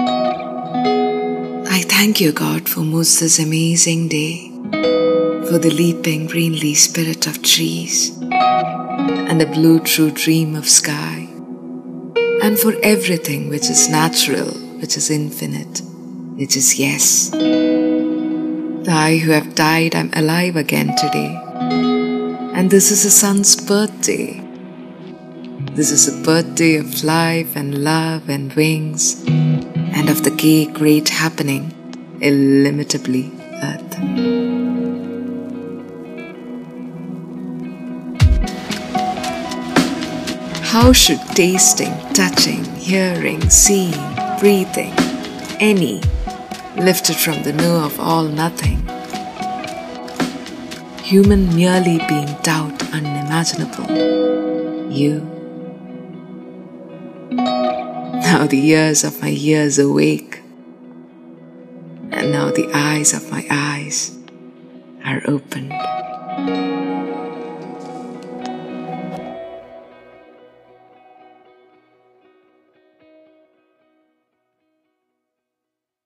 I thank you, God, for most this amazing day, for the leaping greenly spirit of trees, and the blue true dream of sky, and for everything which is natural, which is infinite, which is yes. I who have died, I'm alive again today. And this is a son's birthday. This is a birthday of life and love and wings, and of the gay great happening, illimitably earth. How should tasting, touching, hearing, seeing, breathing, any, lifted from the no of all nothing, human merely being doubt unimaginable, you. Now the ears of my ears awake, and now the eyes of my eyes are opened.